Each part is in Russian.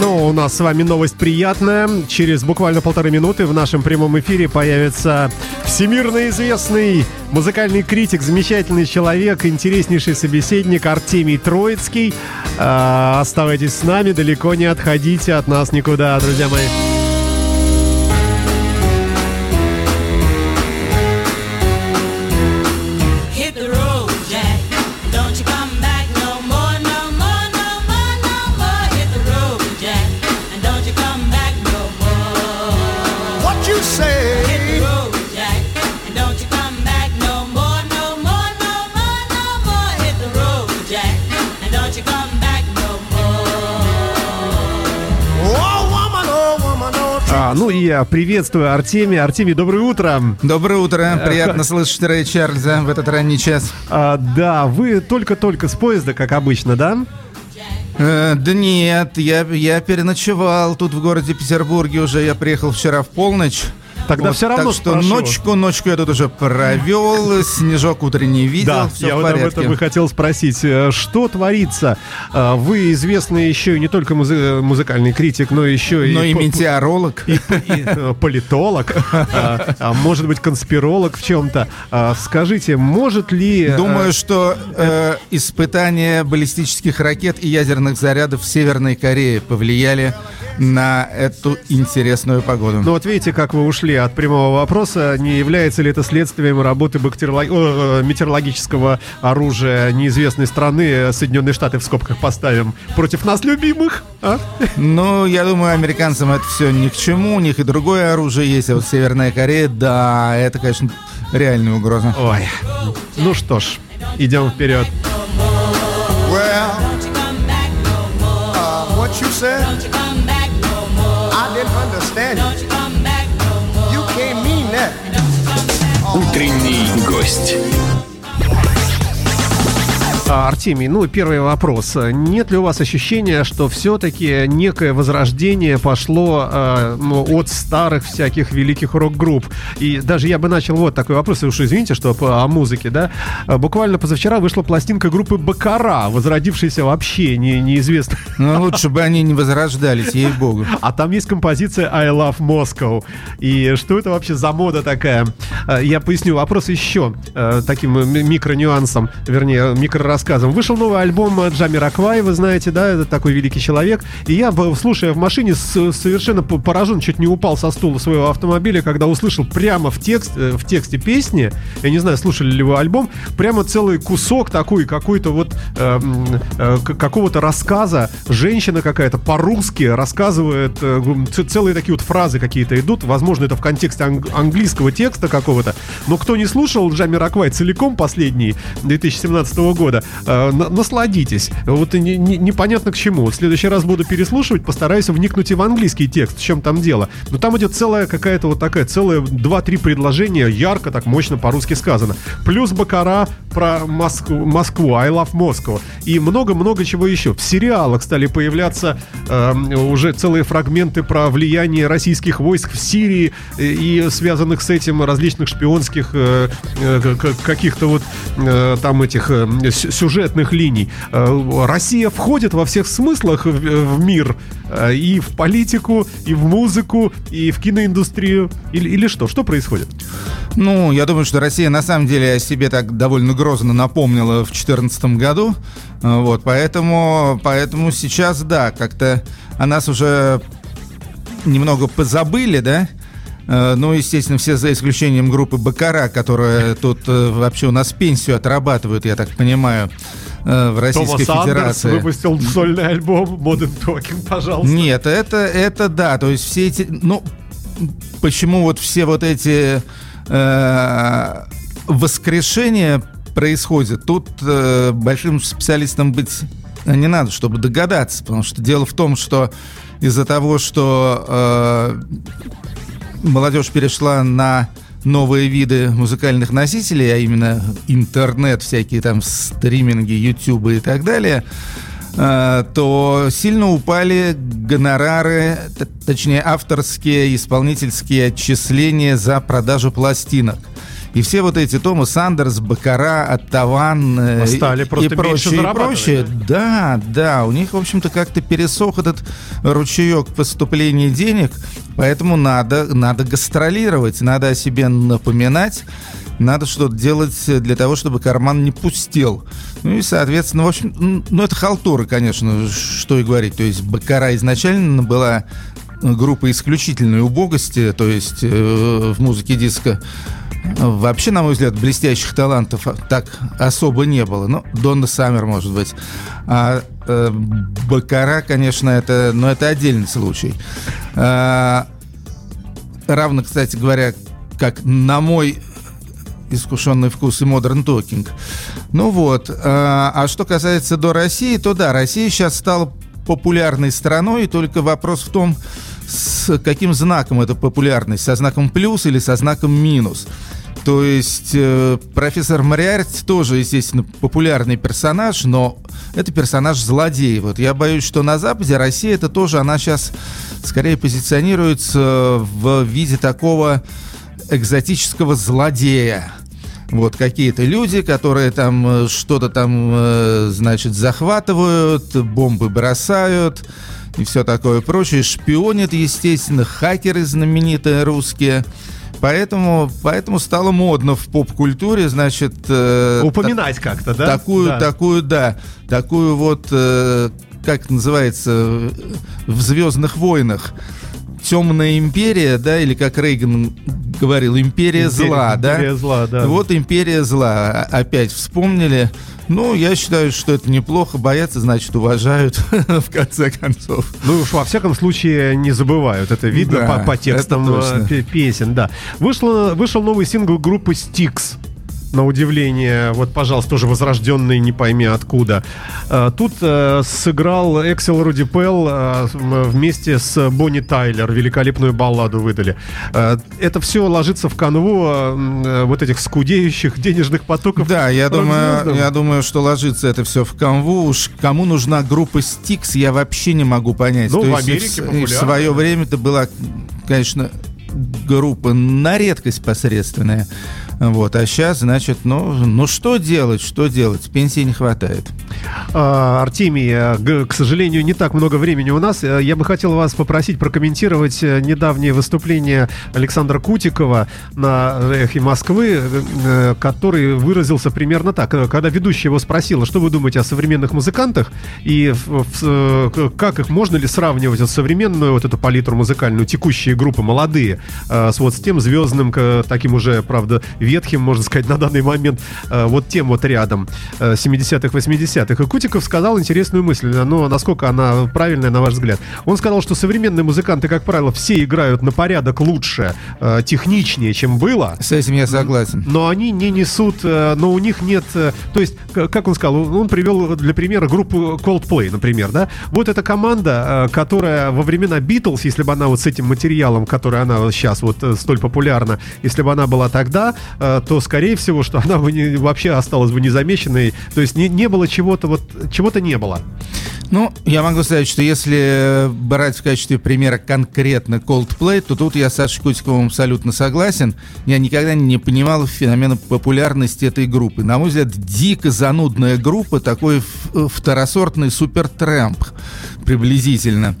Ну, у нас с вами новость приятная. Через буквально полторы минуты в нашем прямом эфире появится всемирно известный музыкальный критик, замечательный человек, интереснейший собеседник Артемий Троицкий. А, оставайтесь с нами, далеко не отходите от нас никуда, друзья мои. Ну и я приветствую Артемия. Артемий, доброе утро. Доброе утро. Приятно слышать Рэя Чарльза в этот ранний час. А, да, вы только-только с поезда, как обычно, да? Э, да нет, я, я переночевал тут в городе Петербурге уже. Я приехал вчера в полночь. Тогда всё равно Так что спрошу. ночку, ночку я тут уже провел, снежок утренний видел, Да, все я в вот об порядке. этом и хотел спросить. Э, Что творится? Э, Вы известный еще и не только музы- музыкальный критик, но еще и, Но и п- метеоролог. и- и, э, политолог, а, а может быть конспиролог в чем-то. А, Скажите, может ли... Думаю, что э, испытания баллистических ракет и ядерных зарядов в Северной Корее повлияли на эту интересную погоду. Ну вот видите, как вы ушли от прямого вопроса. Не является ли это следствием работы бактериолог- э, э, метеорологического оружия неизвестной страны, э, Соединенные Штаты в скобках поставим, против нас любимых? а? Ну, я думаю, американцам это все ни к чему, у них и другое оружие есть, а вот Северная Корея, да, это, конечно, реальная угроза. Ой, ну что ж, идем вперед. well, Don't you come back no more. uh, what you said? I didn't understand Don't Утренний гость. А, Артемий, ну первый вопрос. Нет ли у вас ощущения, что все-таки некое возрождение пошло э, ну, от старых всяких великих рок-групп? И даже я бы начал вот такой вопрос, и уж извините, что по- о музыке, да? А, Буквально позавчера вышла пластинка группы Бакара, возродившаяся вообще не, неизвестно. Ну, лучше бы они не возрождались, ей-богу. А там есть композиция I Love Moscow. И что это вообще за мода такая? Я поясню. Вопрос еще таким э, ми- микронюансом, вернее, микрорассказом. Вышел новый альбом э, Джами Раквай, вы знаете, да, это такой великий человек. И я, слушая в машине, совершенно поражен, чуть не упал со стула своего автомобиля, когда услышал прямо в, текст, э, в тексте песни, я не знаю, слушали ли вы альбом, прямо целый кусок такой, какой-то вот э, м, э, к- какого-то рассказа. Женщина какая-то по-русски рассказывает, э, целые такие вот фразы какие-то идут. Возможно, это в контексте анг- английского текста какого-то. Но кто не слушал Джами Раквай целиком последний 2017 года, э, на- насладитесь. Вот и не- не- непонятно к чему. В следующий раз буду переслушивать, постараюсь вникнуть и в английский текст, в чем там дело. Но там идет целая какая-то вот такая, целая 2-3 предложения, ярко, так мощно по-русски сказано. Плюс Бакара про Москву, Москву I love Moscow. И много-много чего еще. В сериалах стали появляться э, уже целые фрагменты про влияние российских войск в Сирии э, и связанных с этим различных шпионских э, э, каких-то вот э, там этих э, сюжетных линий. Э, Россия входит во всех смыслах в, мир э, и в политику, и в музыку, и в киноиндустрию. Или, или что? Что происходит? Ну, я думаю, что Россия на самом деле о себе так довольно грозно напомнила в 2014 году. Э, Вот, поэтому, поэтому сейчас, да, как-то о нас уже немного позабыли, да? Э, Ну, естественно, все за исключением группы Бакара, которая тут э, вообще у нас пенсию отрабатывают, я так понимаю, э, в Российской Томас Андерс Федерации. выпустил сольный альбом Modern Talking, пожалуйста. Нет, это, это да, то есть все эти, ну, почему вот все вот эти э, воскрешения происходят, тут э, большим специалистом быть не надо, чтобы догадаться, потому что дело в том, что из-за того, что э, молодежь перешла на новые виды музыкальных носителей, а именно интернет, всякие там стриминги, ютубы и так далее, э, то сильно упали гонорары, точнее авторские, исполнительские отчисления за продажу пластинок. И все вот эти Томас Андерс, Бакара, Оттаван э, Стали и- просто и прочее, и прочее. Да, да, у них, в общем-то, как-то пересох этот ручеек поступления денег, поэтому надо, надо гастролировать, надо о себе напоминать, надо что-то делать для того, чтобы карман не пустел. Ну и, соответственно, в общем, ну это халтура, конечно, что и говорить. То есть Бакара изначально была группа исключительной убогости, то есть э, в музыке диска Вообще, на мой взгляд, блестящих талантов так особо не было. Ну, Донна Саммер, может быть. А э, Бакара, конечно, это, но это отдельный случай. А, равно, кстати говоря, как на мой искушенный вкус и модерн токинг. Ну вот. А, а что касается до России, то да, Россия сейчас стала популярной страной, и только вопрос в том, с каким знаком эта популярность, со знаком плюс или со знаком минус. То есть э, профессор Мариарти тоже, естественно, популярный персонаж, но это персонаж злодей. Вот я боюсь, что на Западе Россия это тоже, она сейчас скорее позиционируется в виде такого экзотического злодея. Вот какие-то люди, которые там э, что-то там, э, значит, захватывают, бомбы бросают и все такое прочее. Шпионят, естественно, хакеры знаменитые русские. Поэтому, поэтому стало модно в поп-культуре, значит... э, Упоминать как-то, да? Такую, Да. такую, да, такую вот, как называется, в Звездных войнах. Темная империя, да, или как Рейган говорил, империя, Империя- зла, да? империя зла, да. Вот империя зла. А- Опять вспомнили. Ну, я считаю, что это неплохо. Боятся, значит, уважают, в конце концов. Ну уж во всяком случае не забывают. Это видно Да, по, по текстам э, пе- песен, да. Вышло, вышел новый сингл группы Styx. На удивление, вот, пожалуйста, тоже возрожденный, не пойми откуда. Э, Тут э, сыграл Эксел Руди Пелл э, вместе с Бонни Тайлер. Великолепную балладу выдали. Это все ложится в канву вот этих скудеющих денежных потоков. Да, я думаю, я думаю, что ложится это все в канву. Уж кому нужна группа Стикс, я вообще не могу понять. Ну, То в Америке в, в свое время это была, конечно, группа на редкость посредственная. Вот, а сейчас, значит, ну, ну что делать, что делать? Пенсии не хватает. А, Артемий, э, к сожалению, не так много времени у нас. Э, Я бы хотел вас попросить прокомментировать э, недавнее выступление Александра Кутикова на «Эхе Москвы», который выразился примерно так. Когда ведущая его спросила, что вы думаете о современных музыкантах и как их можно ли сравнивать вот современную вот эту палитру музыкальную, текущие группы, молодые, с вот с тем звездным, таким уже, правда, ветхим, можно сказать, на данный момент, э, вот тем вот рядом, э, 70-х, 80-х. И Кутиков сказал интересную мысль, но насколько она правильная, на ваш взгляд? Он сказал, что современные музыканты, как правило, все играют на порядок лучше, э, техничнее, чем было. С этим я согласен. Но они не несут, э, но у них нет, э, то есть, как он сказал, он привел для примера группу Coldplay, например, да. Вот эта команда, э, которая во времена Beatles, если бы она вот с этим материалом, который она сейчас вот э, столь популярна, если бы она была тогда, э, то скорее всего, что она бы не- вообще осталась бы незамеченной. То есть не, не было чего-то вот чего-то не было. Ну, я могу сказать, что если брать в качестве примера конкретно Coldplay, то тут я с Сашей Кутиковым абсолютно согласен. Я никогда не понимал феномена популярности этой группы. На мой взгляд, дико занудная группа, такой ф- второсортный супертрэмп приблизительно.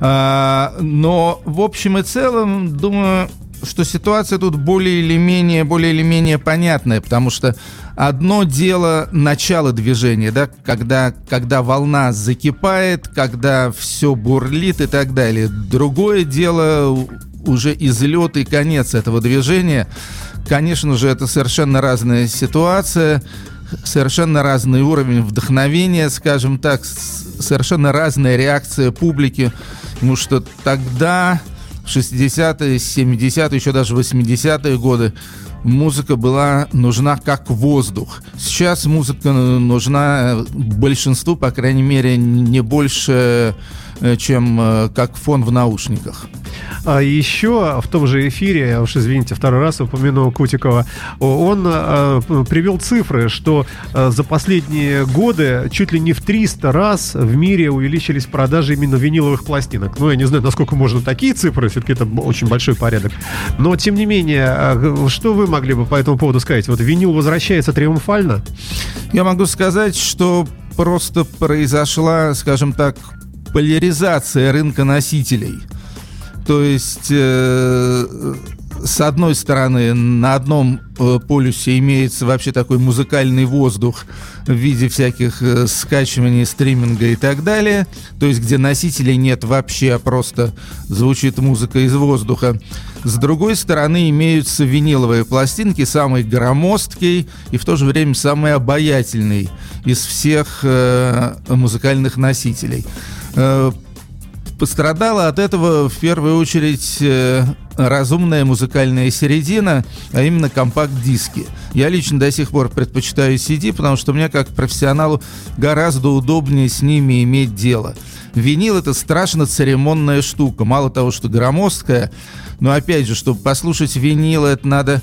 А, но в общем и целом, думаю, что ситуация тут более или менее, более или менее понятная, потому что одно дело начало движения, да, когда, когда волна закипает, когда все бурлит и так далее. Другое дело уже излет и конец этого движения. Конечно же, это совершенно разная ситуация, совершенно разный уровень вдохновения, скажем так, совершенно разная реакция публики, потому что тогда, 60-е, 70-е, еще даже 80-е годы, музыка была нужна как воздух. Сейчас музыка нужна большинству, по крайней мере, не больше чем э, как фон в наушниках. А еще в том же эфире, я уж извините, второй раз упомянул Кутикова, он э, привел цифры, что э, за последние годы чуть ли не в 300 раз в мире увеличились продажи именно виниловых пластинок. Ну, я не знаю, насколько можно такие цифры, все-таки это очень большой порядок. Но, тем не менее, э, что вы могли бы по этому поводу сказать? Вот винил возвращается триумфально? Я могу сказать, что просто произошла, скажем так, поляризация рынка носителей. То есть, э, с одной стороны, на одном э, полюсе имеется вообще такой музыкальный воздух в виде всяких э, скачиваний, стриминга и так далее. То есть, где носителей нет вообще, а просто звучит музыка из воздуха. С другой стороны, имеются виниловые пластинки, самый громоздкий и в то же время самый обаятельный из всех э, музыкальных носителей. Э, Пострадала от этого в первую очередь э, разумная музыкальная середина, а именно компакт-диски. Я лично до сих пор предпочитаю CD, потому что мне как профессионалу гораздо удобнее с ними иметь дело. Винил это страшно церемонная штука. Мало того, что громоздкая, но опять же, чтобы послушать винил, это надо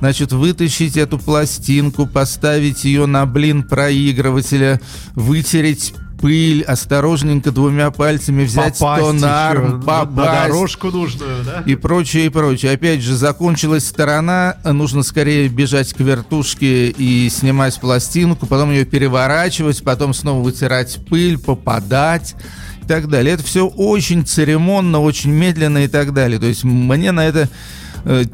значит, вытащить эту пластинку, поставить ее на блин проигрывателя, вытереть пыль, осторожненько двумя пальцами взять Попасть тонар, еще, на дорожку нужную, да? и прочее, и прочее. Опять же, закончилась сторона, нужно скорее бежать к вертушке и снимать пластинку, потом ее переворачивать, потом снова вытирать пыль, попадать и так далее. Это все очень церемонно, очень медленно и так далее. То есть мне на это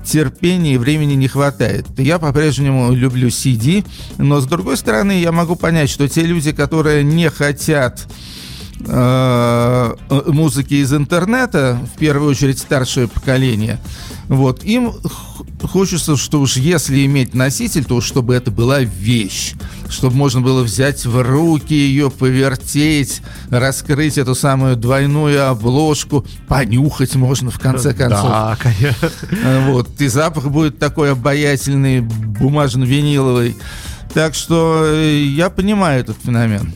терпения и времени не хватает. Я по-прежнему люблю CD, но с другой стороны я могу понять, что те люди, которые не хотят э, э, музыки из интернета, в первую очередь старшее поколение, вот, им хочется, что уж если иметь носитель, то уж чтобы это была вещь, чтобы можно было взять в руки ее, повертеть, раскрыть эту самую двойную обложку, понюхать можно в конце концов. Да, конечно. Э, Вот, и запах будет такой обаятельный, бумажно-виниловый. Так что э, я понимаю этот феномен.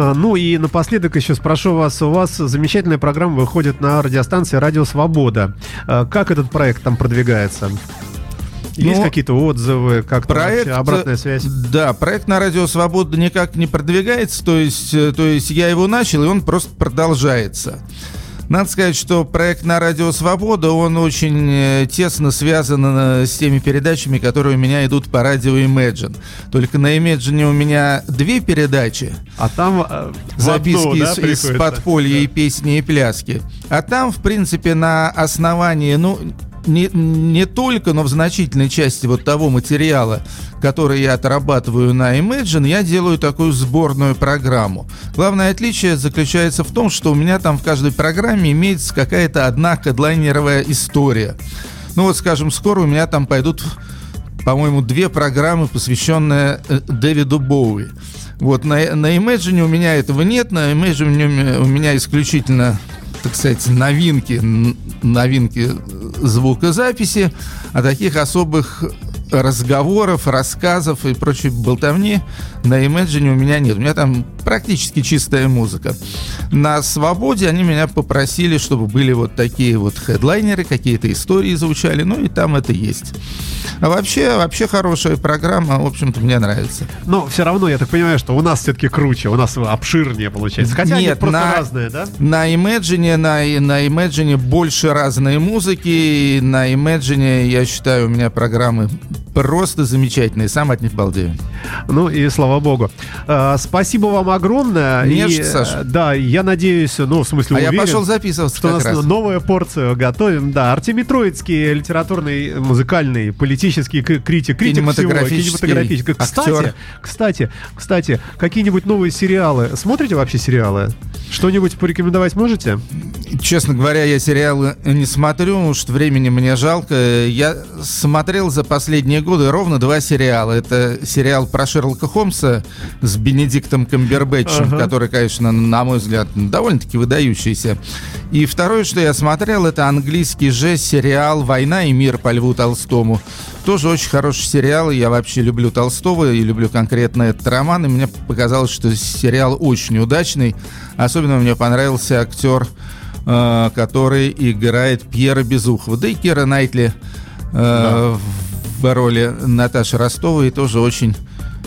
А, Ну и напоследок еще спрошу вас, у вас замечательная программа выходит на радиостанции «Радио Свобода». А, Как этот проект там продвигается? Есть Ну, какие-то отзывы, как Проект, обратная связь? Да, проект на радио Свобода никак не продвигается, то есть, э, то есть я его начал, и он просто продолжается. Надо сказать, что проект на радио Свобода, он очень э, тесно связан э, с теми передачами, которые у меня идут по радио Imagine. Только на Imagine у меня две передачи, А там э, записки одну, да, из, из подполья и песни и пляски. А там, в принципе, на основании, ну, не, не только, но в значительной части вот того материала, который я отрабатываю на Imagine, я делаю такую сборную программу. Главное отличие заключается в том, что у меня там в каждой программе имеется какая-то одна хедлайнеровая история. Ну вот, скажем, скоро у меня там пойдут по-моему, две программы, посвященные э, Дэвиду Боуи. Вот на, на Imagine у меня этого нет, на Imagine у меня исключительно, так сказать, новинки, новинки звукозаписи, а таких особых разговоров, рассказов и прочей болтовни на Imagine у меня нет. У меня там практически чистая музыка. На Свободе они меня попросили, чтобы были вот такие вот хедлайнеры, какие-то истории звучали, ну и там это есть. А вообще, вообще хорошая программа, в общем-то, мне нравится. Но все равно, я так понимаю, что у нас все-таки круче, у нас обширнее получается. Хотя они Нет, просто на- разные, да? На Imagine, на, на Imagine больше разной музыки. и На Imagine, я считаю, у меня программы просто замечательные. Сам от них балдею. Ну и слава богу. А, спасибо вам огромное. Не И, что, Саша. э, Да, я надеюсь, ну, в смысле, А я уверен, пошел записываться что у нас раз. новую порцию готовим. Да, Артемий Троицкий, литературный, музыкальный, политический критик, критик всего, Кинематографический кинематографический. Кстати, актер. кстати, кстати, какие-нибудь новые сериалы? Смотрите вообще сериалы? Что-нибудь порекомендовать можете? Честно говоря, я сериалы не смотрю, уж времени мне жалко. Я смотрел за последние годы ровно два сериала. Это сериал про Шерлока Холмса с Бенедиктом Камбербэтчем, Ага. который, конечно, на мой взгляд, довольно-таки выдающийся. И второе, что я смотрел, это английский же сериал «Война и мир» по Льву Толстому. тоже очень хороший сериал. Я вообще люблю Толстого и люблю конкретно этот роман. И мне показалось, что сериал очень удачный. Особенно мне понравился актер, э, который играет Пьера Безухова. Да и Кира Найтли э, в роли Наташи Ростовой тоже очень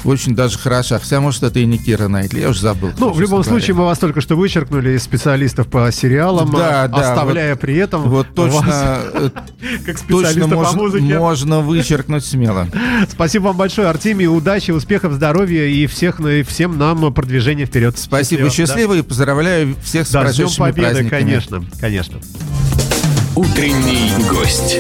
очень даже хороша. Хотя, может, это и не Кира Найтли, я уже забыл. Ну, в любом честно случае, мы вас только что вычеркнули из специалистов по сериалам, Да, а- да, оставляя при этом Вот точно, вас э, как точно специалиста по можно, музыке. можно вычеркнуть смело. Спасибо вам большое, Артемий. Удачи, успехов, здоровья и всех, ну, и всем нам продвижения вперед. Спасибо, счастливо и поздравляю всех с Да, прошедшими Победы, праздниками. конечно, конечно. Утренний гость.